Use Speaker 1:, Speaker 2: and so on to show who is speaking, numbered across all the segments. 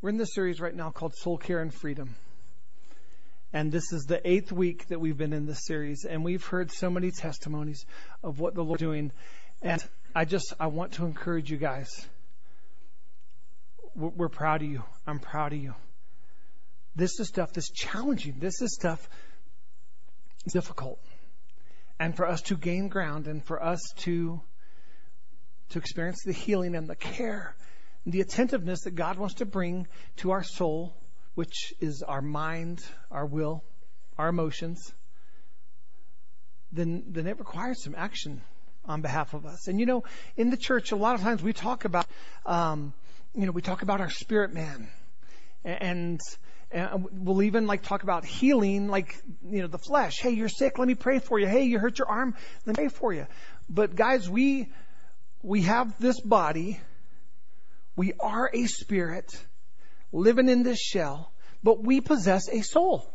Speaker 1: We're in this series right now called Soul Care and Freedom. And this is the eighth week that we've been in this series, and we've heard so many testimonies of what the Lord's doing. And I just, I want to encourage you guys. We're, proud of you. I'm proud of you. This is stuff that's challenging. This is stuff difficult. And for us to gain ground and for us to, to experience the healing and the care the attentiveness that God wants to bring to our soul, which is our mind, our will, our emotions, then, then it requires some action on behalf of us. And you know, in the church, a lot of times we talk about, um, you know, we talk about our spirit man, and, and we'll even like talk about healing, like you know, the flesh. Hey, you're sick. Let me pray for you. Hey, you hurt your arm. Let me pray for you. But guys, we we have this body we are a spirit living in this shell, but we possess a soul.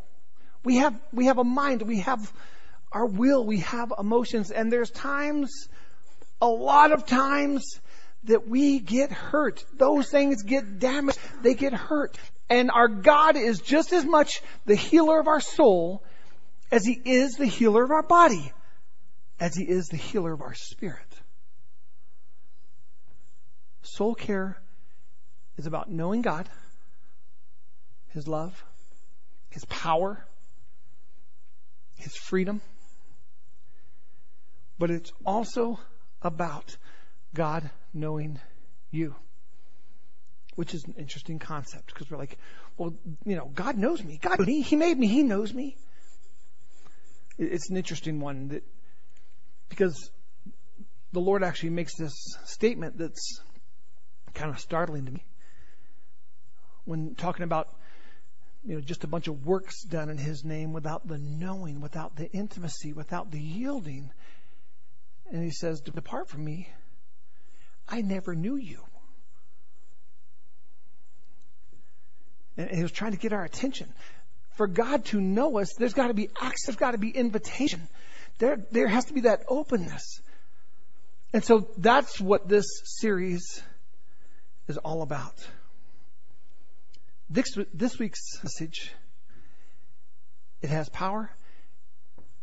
Speaker 1: We have, we have a mind. We have our will. We have emotions. And there's times, a lot of times, that we get hurt. Those things get damaged. They get hurt. And our God is just as much the healer of our soul as He is the healer of our body, as He is the healer of our spirit. Soul care is about knowing God, His love, His power, His freedom. But it's also about God knowing you, which is an interesting concept because we're like, well, you know, God knows me. God, He, he made me. He knows me. It's an interesting one that because the Lord actually makes this statement that's kind of startling to me when talking about you know just a bunch of works done in his name without the knowing without the intimacy without the yielding. And he says depart from me. I never knew you. And he was trying to get our attention. For god to know us there's got to be acts there's got to be invitation. There there has to be that openness. And so that's what this series is all about this, this week's message, it has power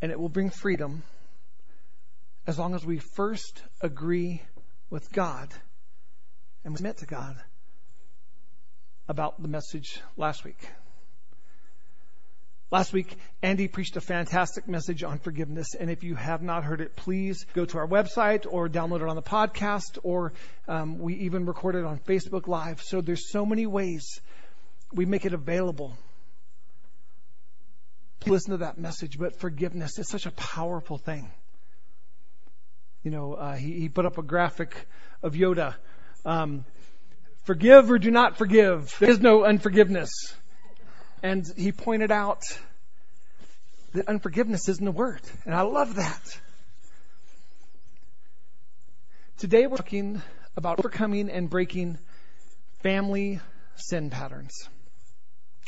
Speaker 1: and it will bring freedom as long as we first agree with God and submit to God about the message last week. Last week, Andy preached a fantastic message on forgiveness, and if you have not heard it, please go to our website or download it on the podcast, or um, we even record it on Facebook Live. So there's so many ways we make it available. Listen to that message, but forgiveness is such a powerful thing. You know, uh, he, he put up a graphic of Yoda. Um, forgive or do not forgive. There is no unforgiveness. And he pointed out that unforgiveness isn't a word. And I love that. Today we're talking about overcoming and breaking family sin patterns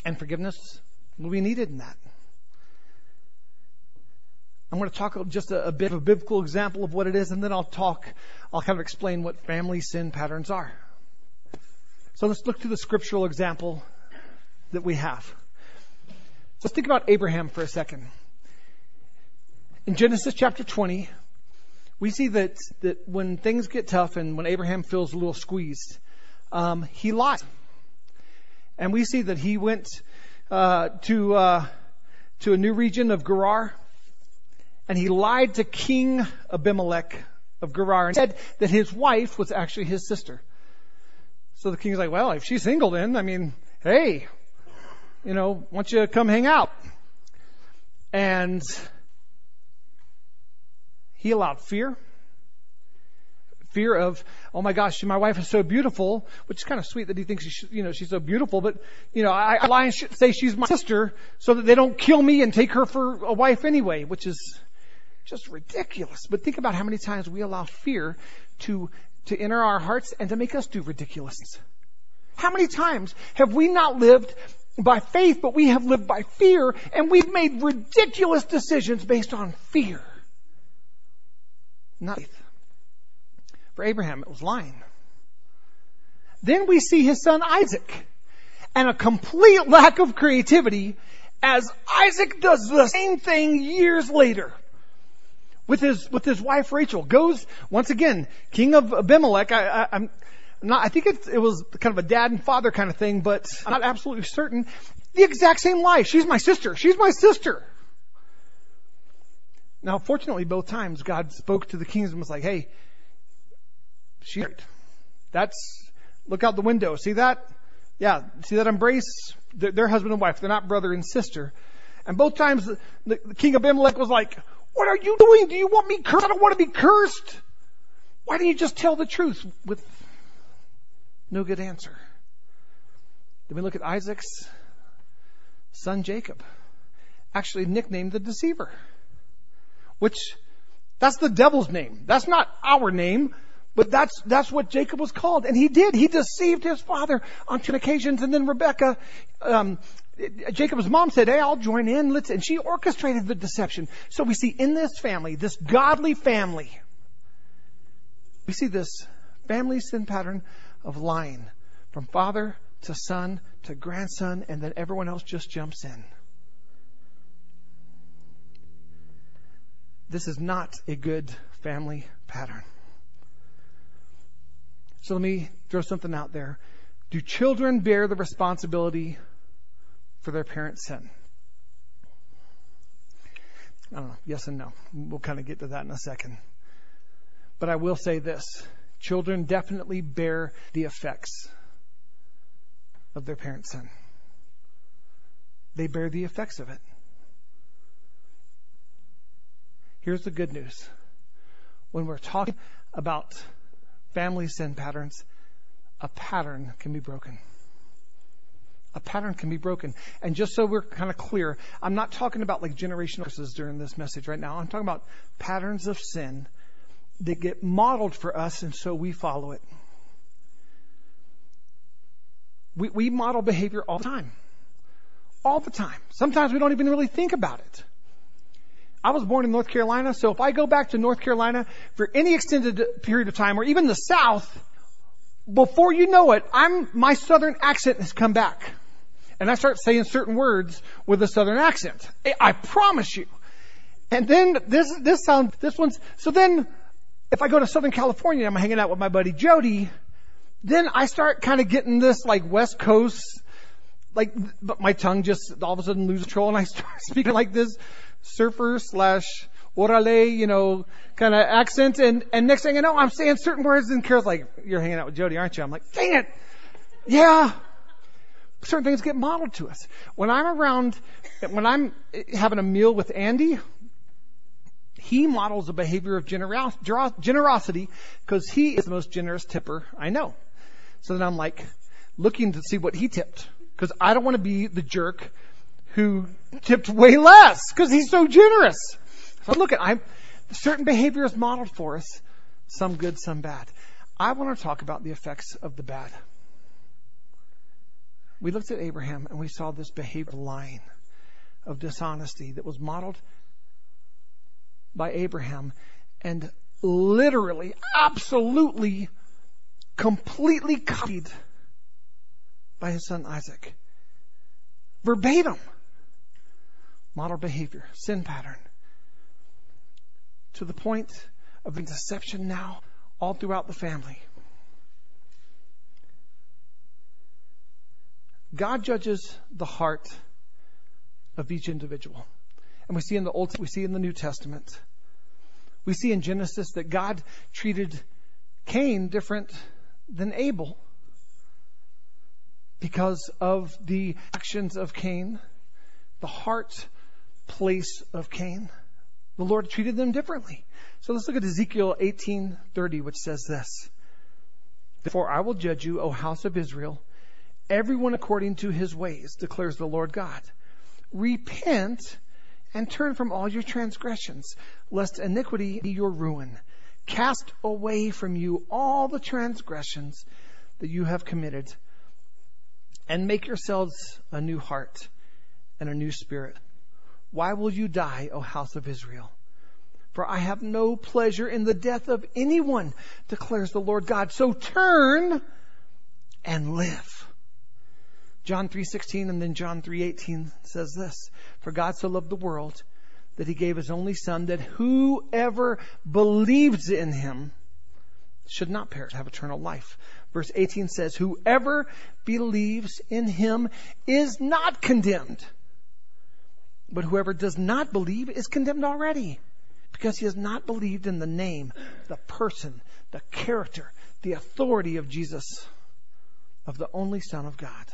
Speaker 1: and forgiveness will be needed in that. I'm going to talk just a, a, bit of a biblical example of what it is, and then I'll talk, I'll kind of explain what family sin patterns are. So let's look to the scriptural example that we have. Let's think about Abraham for a second. In Genesis chapter 20, we see that, that when things get tough and when Abraham feels a little squeezed, um, he lies. And we see that he went uh, to uh, to a new region of Gerar, and he lied to King Abimelech of Gerar and said that his wife was actually his sister. So the king's like, well, if she's single, then I mean, hey, you know, why don't you come hang out? And he allowed fear fear of, oh my gosh, my wife is so beautiful, which is kind of sweet that he thinks, you know, she's so beautiful, but, you know, I, I lie and say she's my sister so that they don't kill me and take her for a wife anyway, which is just ridiculous. But think about how many times we allow fear to, to enter our hearts and to make us do ridiculous. things. How many times have we not lived by faith, but we have lived by fear and we've made ridiculous decisions based on fear? Not faith. For Abraham, it was lying. Then we see his son Isaac. and a complete lack of creativity as Isaac does the same thing years later with his with his wife Rachel. Goes once again, king of Abimelech. I, am not. I think it, it was kind of a dad and father kind of thing, but I'm not absolutely certain. The exact same lie. She's my sister. She's my sister. Now, fortunately, both times God spoke to the kings and was like, "Hey, she's right. That's look out the window. See that? Yeah, see that embrace? They're, husband and wife. They're not brother and sister." And both times, the, the king of Abimelech was like, what are you doing? Do you want me cursed? I don't want to be cursed. Why don't you just tell the truth with no good answer? Then we look at Isaac's son Jacob, actually nicknamed the deceiver, which that's the devil's name. That's not our name, but that's, that's what Jacob was called. And he did. He deceived his father on two occasions. And then Rebecca, um, Jacob's mom said, Hey, I'll join in. Let's, and she orchestrated the deception. So we see in this family, this godly family, we see this family sin pattern of lying from father to son to grandson, and then everyone else just jumps in. This is not a good family pattern. So let me throw something out there. Do children bear the responsibility for their parents' sin? I don't know. Yes and no. We'll kind of get to that in a second. But I will say this children definitely bear the effects of their parents' sin. They bear the effects of it. Here's the good news. When we're talking about family sin patterns, a pattern can be broken a pattern can be broken. And just so we're kind of clear, I'm not talking about like generational curses during this message right now. I'm talking about patterns of sin that get modeled for us, and so we follow it. We, we model behavior all the time. All the time. Sometimes we don't even really think about it. I was born in North Carolina, so if I go back to North Carolina for any extended period of time, or even the South, before you know it, I'm, my southern accent has come back and I start saying certain words with a southern accent. I promise you. And then this, this sound, this one's, so then if I go to Southern California I'm hanging out with my buddy Jody, then I start kind of getting this like West Coast, like, but my tongue just all of a sudden loses control and I start speaking like this surfer slash orale, you know, kind of accent. And, and next thing I know, I'm saying certain words and Carol's like, you're hanging out with Jody, aren't you? I'm like, dang it. Yeah certain things get modeled to us. When I'm around, when I'm having a meal with Andy, he models a behavior of generosity because he is the most generous tipper I know. So then I'm like looking to see what he tipped because I don't want to be the jerk who tipped way less because he's so generous. So look at I certain behavior is modeled for us, some good, some bad. I want to talk about the effects of the bad we looked at Abraham and we saw this behavior line of dishonesty that was modeled by Abraham and literally, absolutely, completely copied by his son Isaac. Verbatim. Model behavior, sin pattern. To the point of deception now all throughout the family. God judges the heart of each individual. And we see in the Old, we see in the New Testament. We see in Genesis that God treated Cain different than Abel because of the actions of Cain, the heart place of Cain. The Lord treated them differently. So let's look at Ezekiel 18:30 which says this. Therefore I will judge you, O house of Israel, everyone according to his ways, declares the Lord God. Repent and turn from all your transgressions, lest iniquity be your ruin. Cast away from you all the transgressions that you have committed, and make yourselves a new heart and a new spirit. Why will you die, O house of Israel? For I have no pleasure in the death of anyone, declares the Lord God. So turn and live. John 3:16 and then John 3:18 says this, "For God so loved the world that he gave his only son that whoever believes in him should not perish, have eternal life." Verse 18 says, "Whoever believes in him is not condemned, but whoever does not believe is condemned already, because he has not believed in the name, the person, the character, the authority of Jesus, of the only Son of God."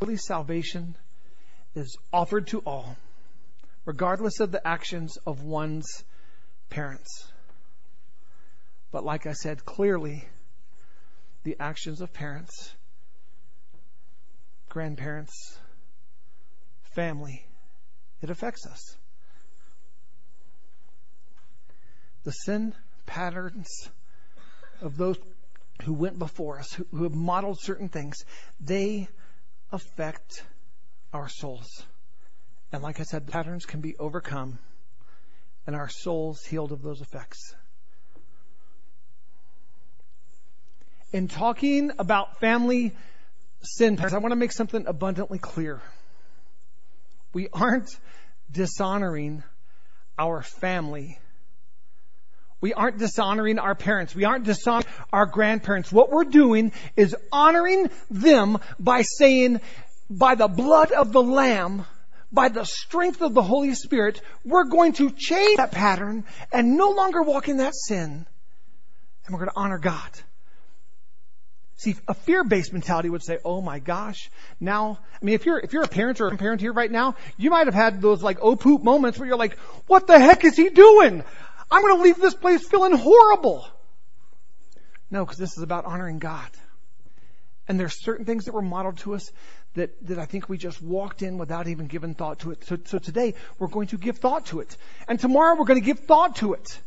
Speaker 1: Really, salvation is offered to all, regardless of the actions of one's parents. But like I said, clearly, the actions of parents, grandparents, family, it affects us. The sin patterns of those who went before us, who, have modeled certain things, they affect our souls. And like I said, patterns can be overcome and our souls healed of those effects. In talking about family sin patterns, I want to make something abundantly clear. We aren't dishonoring our family. We aren't dishonoring our parents. We aren't dishonoring our grandparents. What we're doing is honoring them by saying, by the blood of the Lamb, by the strength of the Holy Spirit, we're going to change that pattern and no longer walk in that sin. And we're going to honor God. See, a fear-based mentality would say, "Oh my gosh, now." I mean, if you're if you're a parent or a parent here right now, you might have had those like oh poop moments where you're like, "What the heck is he doing? I'm going to leave this place feeling horrible." No, because this is about honoring God. And there's certain things that were modeled to us that, that I think we just walked in without even giving thought to it. So, so today we're going to give thought to it. And tomorrow we're going to give thought to it.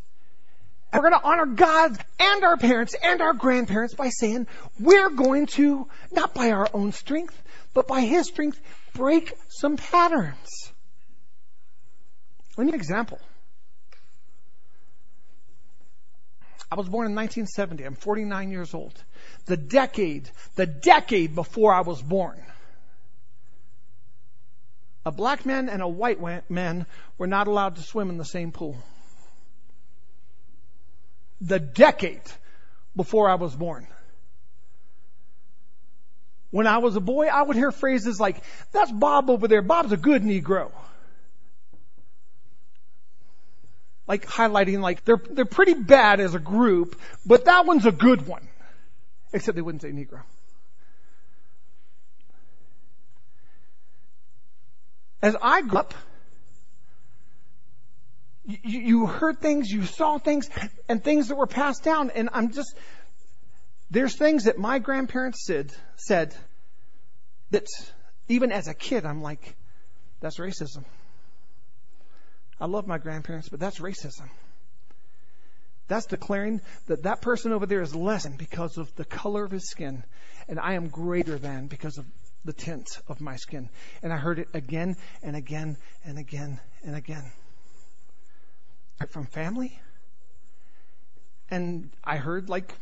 Speaker 1: We're going to honor God and our parents and our grandparents by saying we're going to, not by our own strength, but by His strength, break some patterns. Let me give an example. I was born in 1970. I'm 49 years old. The decade, the decade before I was born, a black man and a white man were not allowed to swim in the same pool. The decade before I was born. When I was a boy, I would hear phrases like, that's Bob over there. Bob's a good Negro. Like highlighting like, they're, they're pretty bad as a group, but that one's a good one. Except they wouldn't say Negro. As I grew up, you, heard things, you saw things, and things that were passed down, and I'm just, there's things that my grandparents said, said that even as a kid, I'm like, that's racism. I love my grandparents, but that's racism. That's declaring that that person over there is less than because of the color of his skin, and I am greater than because of the tint of my skin. And I heard it again and again and again and again. From family. And I heard like,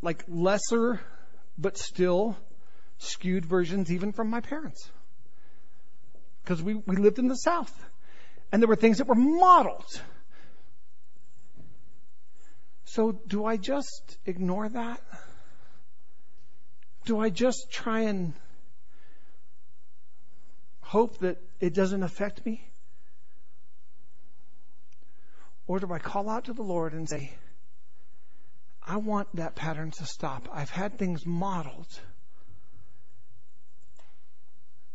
Speaker 1: like lesser, but still skewed versions even from my parents. Because we, we lived in the South. And there were things that were modeled. So do I just ignore that? Do I just try and hope that it doesn't affect me? Or do I call out to the Lord and say, I want that pattern to stop. I've had things modeled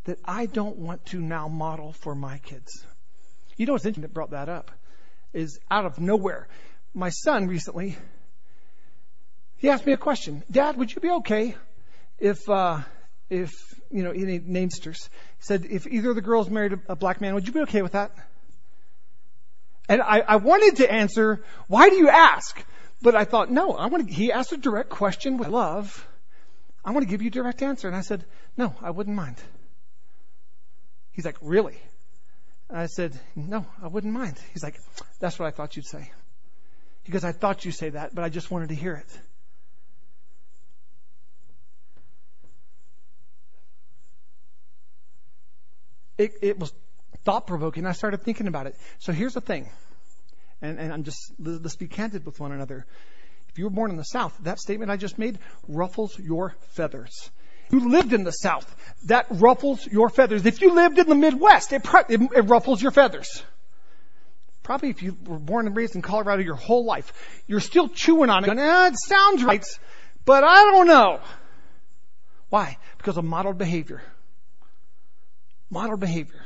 Speaker 1: that I don't want to now model for my kids. You know what's interesting that brought that up is out of nowhere. My son recently, he asked me a question. Dad, would you be okay if uh, if you know any namesters said if either of the girls married a black man, would you be okay with that? And I, I wanted to answer, why do you ask? But I thought, no, I want to, he asked a direct question with love. I want to give you a direct answer. And I said, no, I wouldn't mind. He's like, really? I said, no, I wouldn't mind. He's like, that's what I thought you'd say. He goes, I thought you'd say that, but I just wanted to hear it. It, it was thought provoking. I started thinking about it. So here's the thing, and, and I'm just let's be candid with one another. If you were born in the South, that statement I just made ruffles your feathers. If You lived in the South, that ruffles your feathers. If you lived in the Midwest, it, it, it ruffles your feathers. Probably if you were born and raised in Colorado your whole life, you're still chewing on it, going, eh, it sounds right, but I don't know. Why? Because of modeled behavior. Modeled behavior.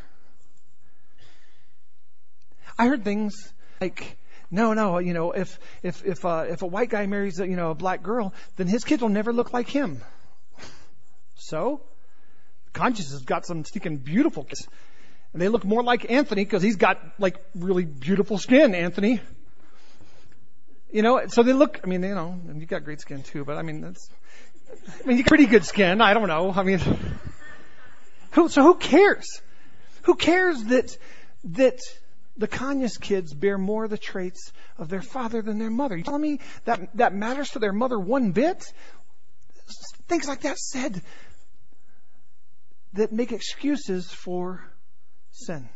Speaker 1: I heard things like, no, no, you know, if if if uh, if a white guy marries a, you know a black girl, then his kids will never look like him. So, conscience has got some stinking beautiful kids, and they look more like Anthony because he's got like really beautiful skin. Anthony, you know, so they look. I mean, you know, and you got great skin too, but I mean, that's. I mean, you got pretty good skin. I don't know. I mean, who? So who cares? Who cares that that the Kanyas kids bear more of the traits of their father than their mother. You tell me that that matters to their mother one bit? Things like that said that make excuses for sin.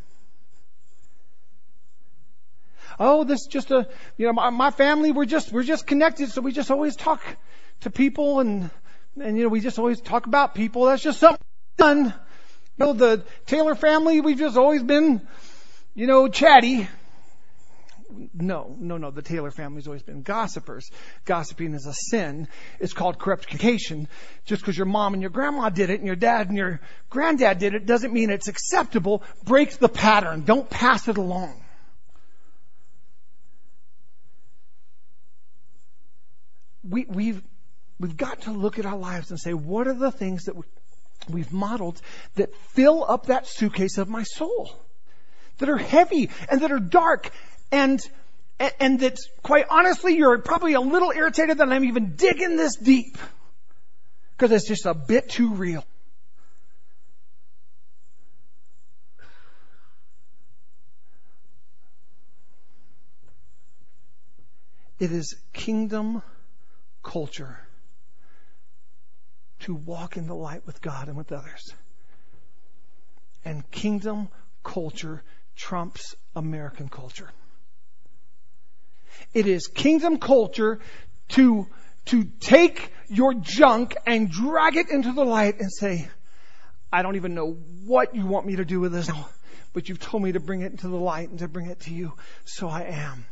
Speaker 1: Oh, this is just a, you know, my, my family, we're just, we're just connected, so we just always talk to people and, and, you know, we just always talk about people. That's just something done. You know, the Taylor family, we've just always been, you know, chatty. No, no, no. The Taylor family's always been gossipers. Gossiping is a sin. It's called corrupt communication. Just because your mom and your grandma did it and your dad and your granddad did it doesn't mean it's acceptable. Break the pattern. Don't pass it along. We, we've, we've got to look at our lives and say, what are the things that we've modeled that fill up that suitcase of my soul? That are heavy and that are dark and and that quite honestly you're probably a little irritated that I'm even digging this deep because it's just a bit too real. It is kingdom culture to walk in the light with God and with others. And kingdom culture trumps American culture. It is kingdom culture to, to take your junk and drag it into the light and say, I don't even know what you want me to do with this now, but you've told me to bring it into the light and to bring it to you, so I am.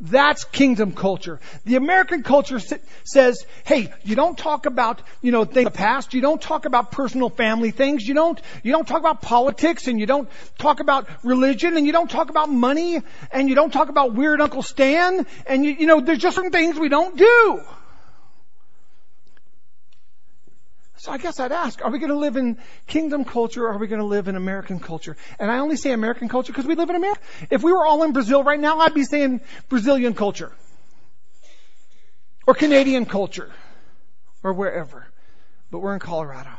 Speaker 1: That's kingdom culture. The American culture says, hey, you don't talk about, you know, things the past. You don't talk about personal family things. You don't, you don't talk about politics and you don't talk about religion and you don't talk about money and you don't talk about weird Uncle Stan and you, you know, there's just some things we don't do. So I guess I'd ask, are we going to live in kingdom culture or are we going to live in American culture? And I only say American culture because we live in America. If we were all in Brazil right now, I'd be saying Brazilian culture. Or Canadian culture. Or wherever. But we're in Colorado.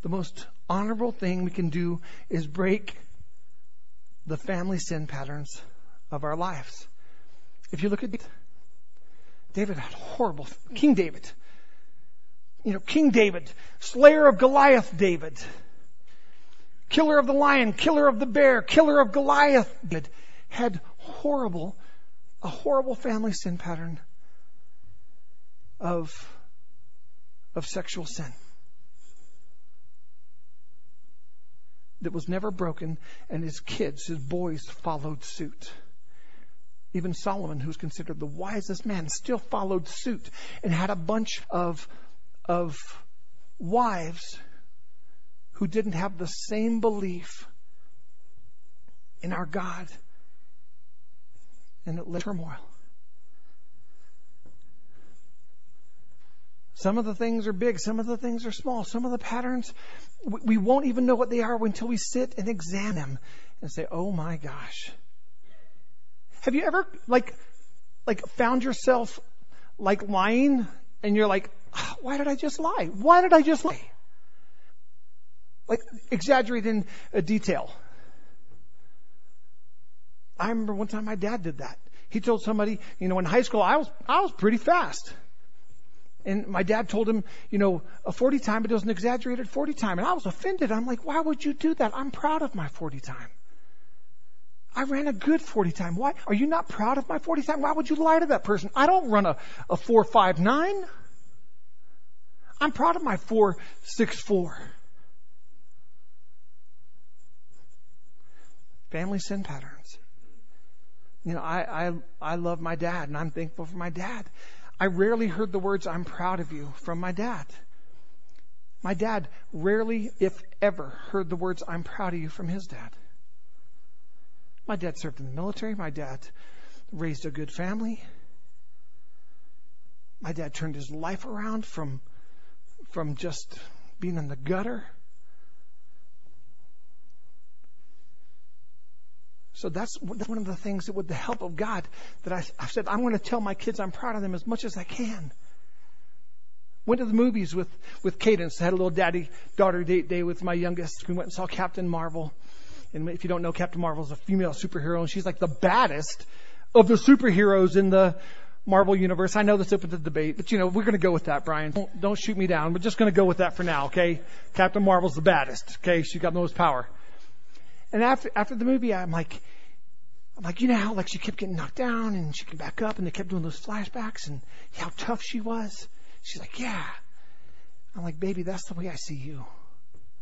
Speaker 1: The most honorable thing we can do is break the family sin patterns of our lives. If you look at David had horrible, King David. You know, King David, slayer of Goliath David, killer of the lion, killer of the bear, killer of Goliath David, had horrible, a horrible family sin pattern of, of sexual sin. That was never broken, and his kids, his boys, followed suit. Even Solomon, who's considered the wisest man, still followed suit and had a bunch of, of wives who didn't have the same belief in our God. And it led to turmoil. Some of the things are big, some of the things are small. Some of the patterns, we won't even know what they are until we sit and examine them and say, oh my gosh. Have you ever like like found yourself like lying and you're like, ah, why did I just lie? Why did I just lie? Like exaggerating a detail. I remember one time my dad did that. He told somebody, you know, in high school I was I was pretty fast. And my dad told him, you know, a 40 time, but it was an exaggerated 40 time. And I was offended. I'm like, why would you do that? I'm proud of my 40 time. I ran a good 40 time. Why? Are you not proud of my 40 time? Why would you lie to that person? I don't run a, a 459. I'm proud of my 464. Family sin patterns. You know, I, I, I love my dad and I'm thankful for my dad. I rarely heard the words, I'm proud of you from my dad. My dad rarely, if ever, heard the words, I'm proud of you from his dad. My dad served in the military. My dad raised a good family. My dad turned his life around from, from just being in the gutter So that's, one of the things that, with the help of God, that I, I said, I'm going to tell my kids I'm proud of them as much as I can. Went to the movies with, with Cadence. Had a little daddy daughter date day with my youngest. We went and saw Captain Marvel. And if you don't know, Captain Marvel is a female superhero, and she's like the baddest of the superheroes in the Marvel universe. I know that's open to debate, but you know, we're going to go with that, Brian. Don't, don't shoot me down. We're just going to go with that for now, okay? Captain Marvel's the baddest, okay? She got the most power. And after after the movie, I'm like, I'm like, you know how like she kept getting knocked down and she came back up and they kept doing those flashbacks and how tough she was. She's like, yeah. I'm like, baby, that's the way I see you.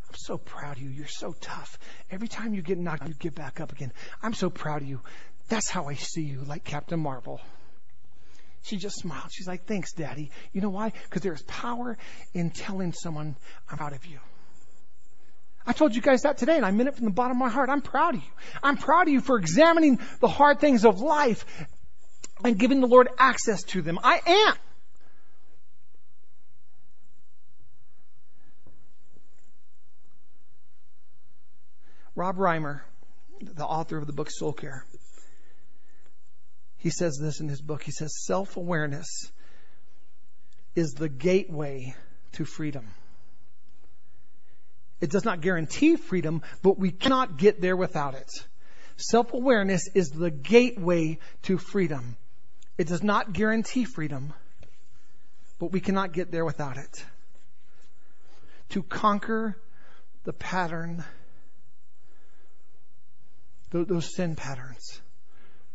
Speaker 1: I'm so proud of you. You're so tough. Every time you get knocked, you get back up again. I'm so proud of you. That's how I see you, like Captain Marvel. She just smiled. She's like, thanks, Daddy. You know why? Because there's power in telling someone, I'm proud of you. I told you guys that today, and I meant it from the bottom of my heart. I'm proud of you. I'm proud of you for examining the hard things of life and giving the Lord access to them. I am. Rob Reimer, the author of the book Soul Care, he says this in his book. He says, self awareness is the gateway to freedom. It does not guarantee freedom, but we cannot get there without it. Self awareness is the gateway to freedom. It does not guarantee freedom, but we cannot get there without it. To conquer the pattern, those sin patterns,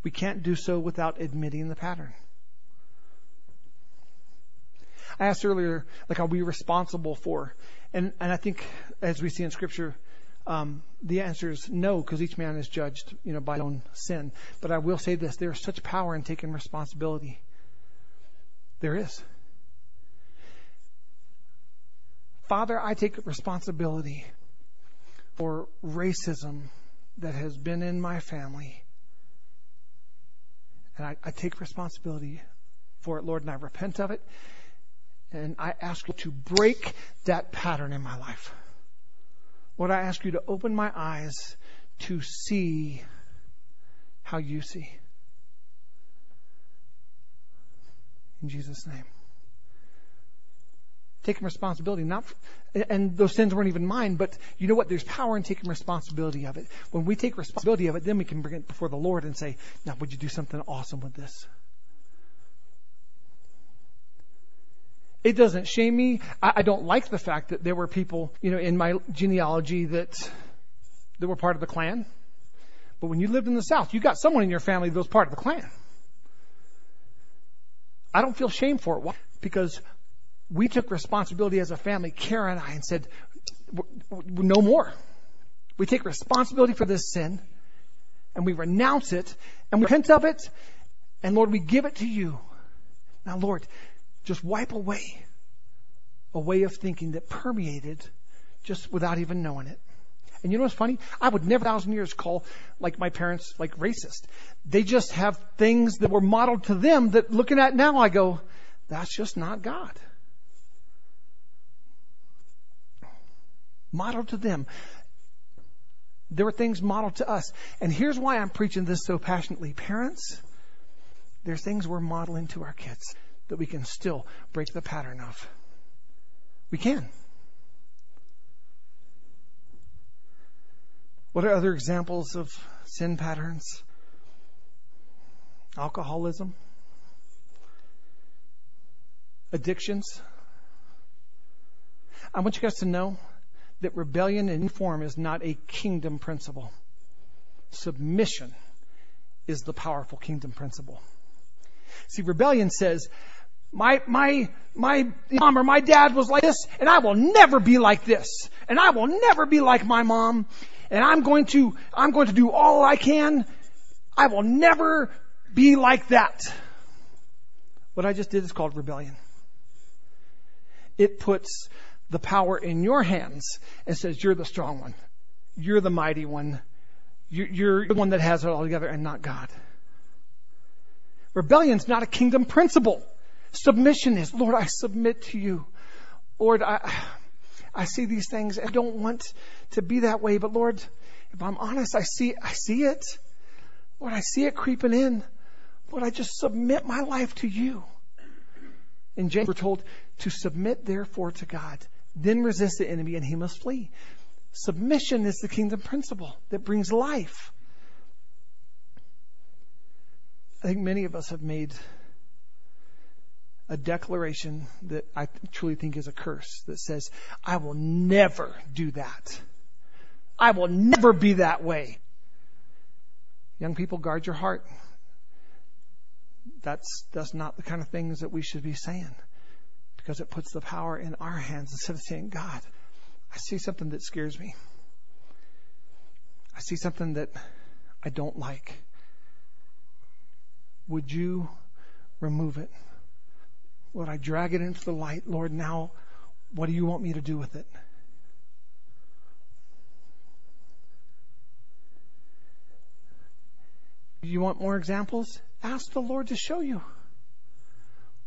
Speaker 1: we can't do so without admitting the pattern. I asked earlier, like, are we responsible for? And, and I think, as we see in Scripture, um, the answer is no, because each man is judged, you know, by his own sin. But I will say this: there is such power in taking responsibility. There is. Father, I take responsibility for racism that has been in my family. And I, I take responsibility for it, Lord, and I repent of it. And I ask you to break that pattern in my life. Lord, I ask you to open my eyes to see how you see. In Jesus' name. Taking responsibility, not, and those sins weren't even mine, but you know what? There's power in taking responsibility of it. When we take responsibility of it, then we can bring it before the Lord and say, now would you do something awesome with this? It doesn't shame me. I, I don't like the fact that there were people, you know, in my genealogy that that were part of the Klan. But when you lived in the South, you got someone in your family that was part of the Klan. I don't feel shame for it. Why? Because we took responsibility as a family, Kara and I, and said, no more. We take responsibility for this sin, and we renounce it, and we repent of it, and Lord, we give it to you. Now, Lord, just wipe away a way of thinking that permeated just without even knowing it. And you know what's funny? I would never, thousand years, call like my parents like racist. They just have things that were modeled to them that looking at now, I go, that's just not God. Modeled to them. There were things modeled to us. And here's why I'm preaching this so passionately. Parents, there's things we're modeling to our kids that we can still break the pattern of. We can. What are other examples of sin patterns? Alcoholism. addictions. I want you guys to know that rebellion in form is not a kingdom principle. Submission is the powerful kingdom principle. See, rebellion says, my, my, my mom or my dad was like this, and I will never be like this. And I will never be like my mom. And I'm going to, I'm going to do all I can. I will never be like that. What I just did is called rebellion. It puts the power in your hands and says, You're the strong one. You're the mighty one. You're the one that has it all together and not God. Rebellion's not a kingdom principle. Submission is, Lord, I submit to you. Lord, I, I see these things. I don't want to be that way, but Lord, if I'm honest, I see, I see it. Lord, I see it creeping in. Lord, I just submit my life to you. In James, we're told to submit therefore to God. Then resist the enemy and he must flee. Submission is the kingdom principle that brings life. I think many of us have made a declaration that I truly think is a curse that says, I will never do that. I will never be that way. Young people, guard your heart. That's, that's not the kind of things that we should be saying because it puts the power in our hands instead of saying, God, I see something that scares me. I see something that I don't like. Would you remove it? Lord, I drag it into the light. Lord, now what do you want me to do with it? You want more examples? Ask the Lord to show you.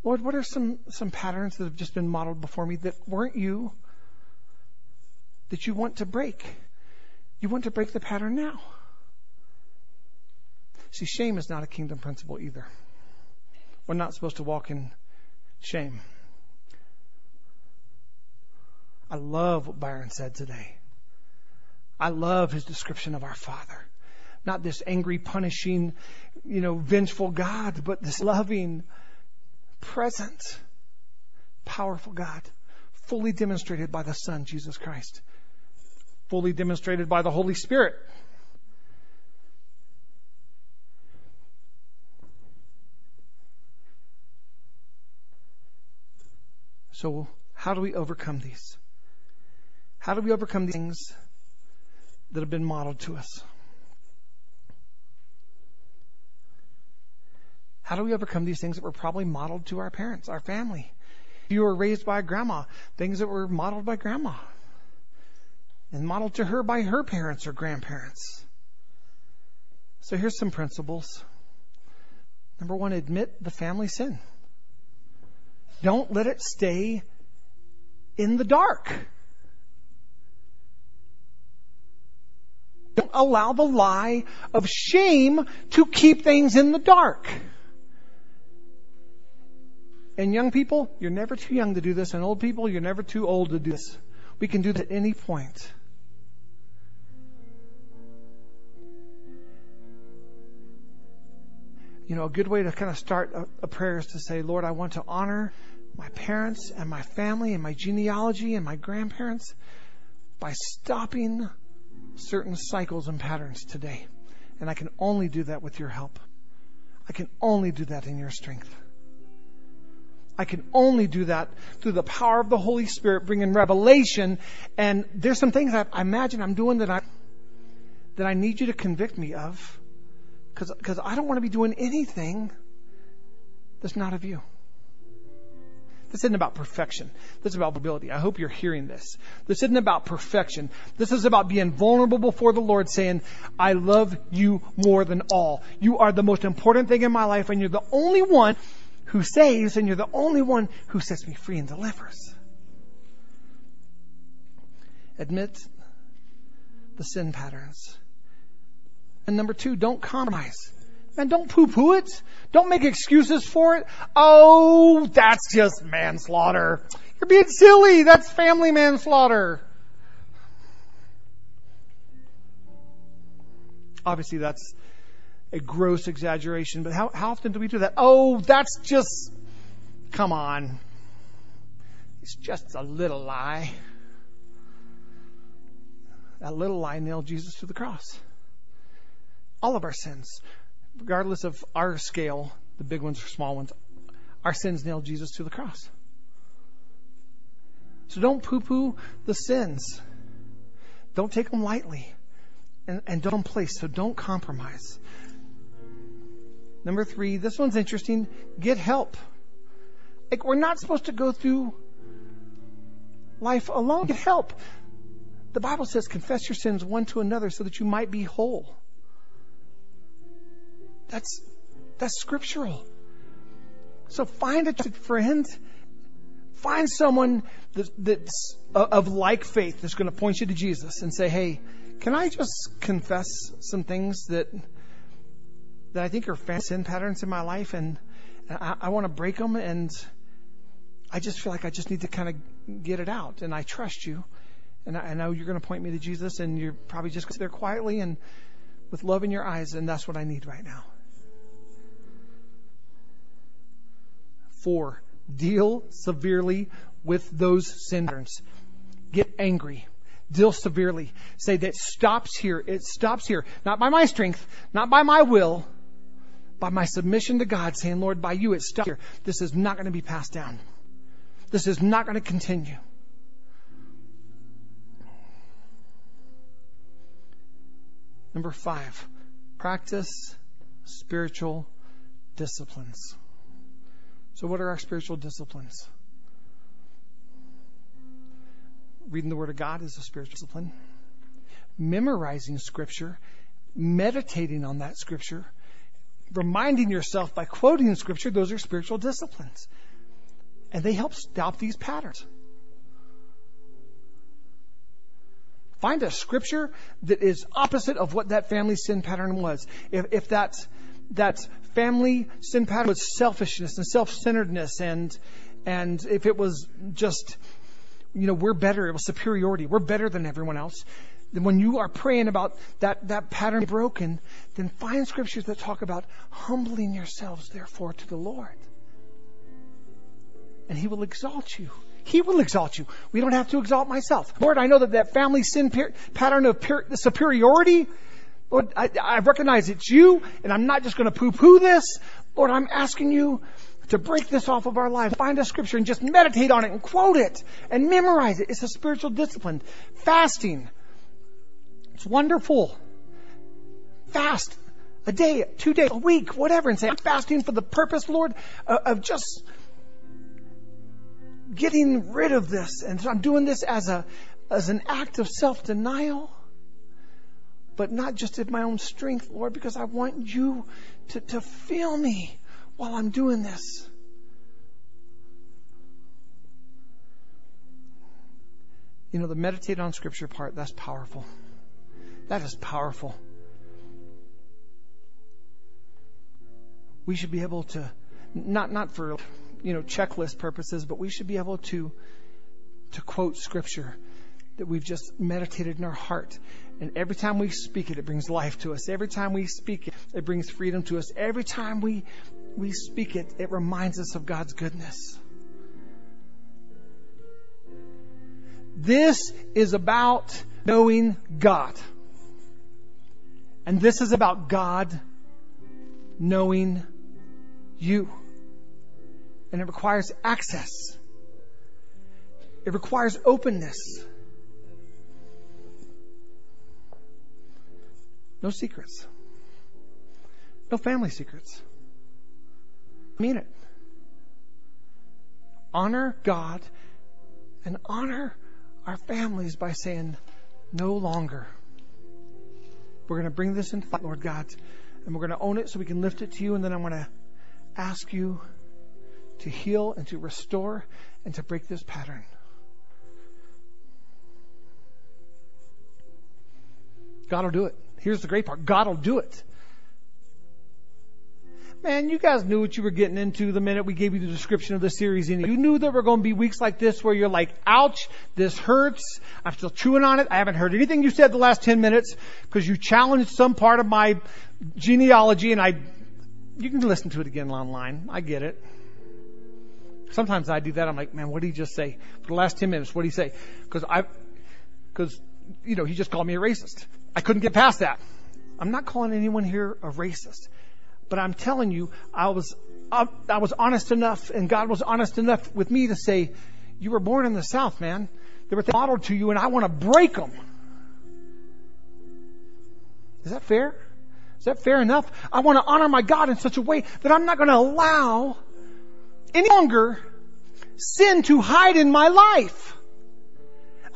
Speaker 1: Lord, what are some, some patterns that have just been modeled before me that weren't you, that you want to break? You want to break the pattern now. See, shame is not a kingdom principle either. We're not supposed to walk in shame. I love what Byron said today. I love his description of our Father. Not this angry, punishing, you know, vengeful God, but this loving, present, powerful God, fully demonstrated by the Son, Jesus Christ, fully demonstrated by the Holy Spirit. So, how do we overcome these? How do we overcome these things that have been modeled to us? How do we overcome these things that were probably modeled to our parents, our family? If you were raised by grandma, things that were modeled by grandma and modeled to her by her parents or grandparents. So here's some principles. Number one, admit the family sin. Don't let it stay in the dark. Don't allow the lie of shame to keep things in the dark. And young people, you're never too young to do this. And old people, you're never too old to do this. We can do this at any point. You know, a good way to kind of start a, a prayer is to say, Lord, I want to honor my parents and my family and my genealogy and my grandparents by stopping certain cycles and patterns today. And I can only do that with your help. I can only do that in your strength. I can only do that through the power of the Holy Spirit, bringing revelation. And there's some things I, imagine I'm doing that I that I need you to convict me of, because I don't want to be doing anything that's not of you. This isn't about perfection. This is about ability. I hope you're hearing this. This isn't about perfection. This is about being vulnerable before the Lord, saying, I love you more than all. You are the most important thing in my life, and you're the only one who saves, and you're the only one who sets me free and delivers. Admit the sin patterns. And number two, don't compromise. And don't poo poo it. Don't make excuses for it. Oh, that's just manslaughter. You're being silly. That's family manslaughter. Obviously, that's a gross exaggeration, but how, how often do we do that? Oh, that's just, come on. It's just a little lie. That little lie nailed Jesus to the cross. All of our sins, regardless of our scale, the big ones or small ones, our sins nailed Jesus to the cross. So don't poo poo the sins. Don't take them lightly. And, and don't place, So don't compromise. Number three, this one's interesting. Get help. Like, we're not supposed to go through life alone. Get help. The Bible says, confess your sins one to another so that you might be whole. That's, that's scriptural. So find a friend. Find someone that's uh, of like faith that's going to point you to Jesus and say, hey, can I just confess some things that that I think are sin patterns in my life, and I, I want to break them, and I just feel like I just need to kind of get it out, and I trust you, and I, I know you're going to point me to Jesus, and you're probably just there quietly and with love in your eyes, and that's what I need right now. Four, deal severely with those sin patterns. Get angry. Deal severely. Say that stops here. It stops here. Not by my strength, not by my will, by my submission to God, saying, Lord, by you it stops here. This is not going to be passed down. This is not going to continue. Number five, practice spiritual disciplines. So, what are our spiritual disciplines? Reading the Word of God is a spiritual discipline. Memorizing Scripture, meditating on that Scripture, reminding yourself by quoting Scripture, those are spiritual disciplines. And they help stop these patterns. Find a scripture that is opposite of what that family sin pattern was. If, if that, that family sin pattern was selfishness and self-centeredness and, and if it was just, you know, we're better, it was superiority, we're better than everyone else, then when you are praying about that, that pattern broken, then find scriptures that talk about humbling yourselves, therefore, to the Lord. And He will exalt you. He will exalt you. We don't have to exalt myself. Lord, I know that that family sin per- pattern of per- superiority, Lord, I, I recognize it's you, and I'm not just going to poo-poo this. Lord, I'm asking you to break this off of our lives. Find a scripture and just meditate on it and quote it and memorize it. It's a spiritual discipline. Fasting. It's wonderful. Fast a day, two days, a week, whatever, and say, I'm fasting for the purpose, Lord, uh, of just getting rid of this. And I'm doing this as a as an act of self-denial, but not just in my own strength, Lord, because I want you to, to feel me while I'm doing this. You know, the meditate on scripture part, that's powerful. That is powerful. We should be able to, not, not for, you know, checklist purposes, but we should be able to, to quote scripture that we've just meditated in our heart. And every time we speak it, it brings life to us. Every time we speak it, it brings freedom to us. Every time we, we speak it, it reminds us of God's goodness. This is about knowing God. And this is about God knowing you. And it requires access. It requires openness. No secrets. No family secrets. I mean it. Honor God and honor our families by saying, no longer. We're going to bring this into Lord God, and we're going to own it so we can lift it to you, and then I'm going to ask you to heal and to restore and to break this pattern. God will do it. Here's the great part God will do it. Man, you guys knew what you were getting into the minute we gave you the description of the series. You knew there were going to be weeks like this where you're like, ouch, this hurts. I'm still chewing on it. I haven't heard anything you said the last 10 minutes because you challenged some part of my genealogy and I, you can listen to it again online. I get it. Sometimes I do that. I'm like, man, what did he just say? For the last 10 minutes, what did he say? Because I, because, you know, he just called me a racist. I couldn't get past that. I'm not calling anyone here a racist, but I'm telling you, I was, I, I was honest enough and God was honest enough with me to say, you were born in the South, man. They were modeled to you and I want to break them. Is that fair? Is that fair enough? I want to honor my God in such a way that I'm not going to allow any longer sin to hide in my life.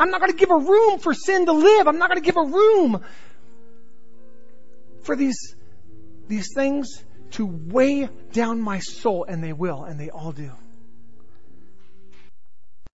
Speaker 1: I'm not going to give a room for sin to live. I'm not going to give a room for these, these things to weigh down my soul, and they will, and they all do.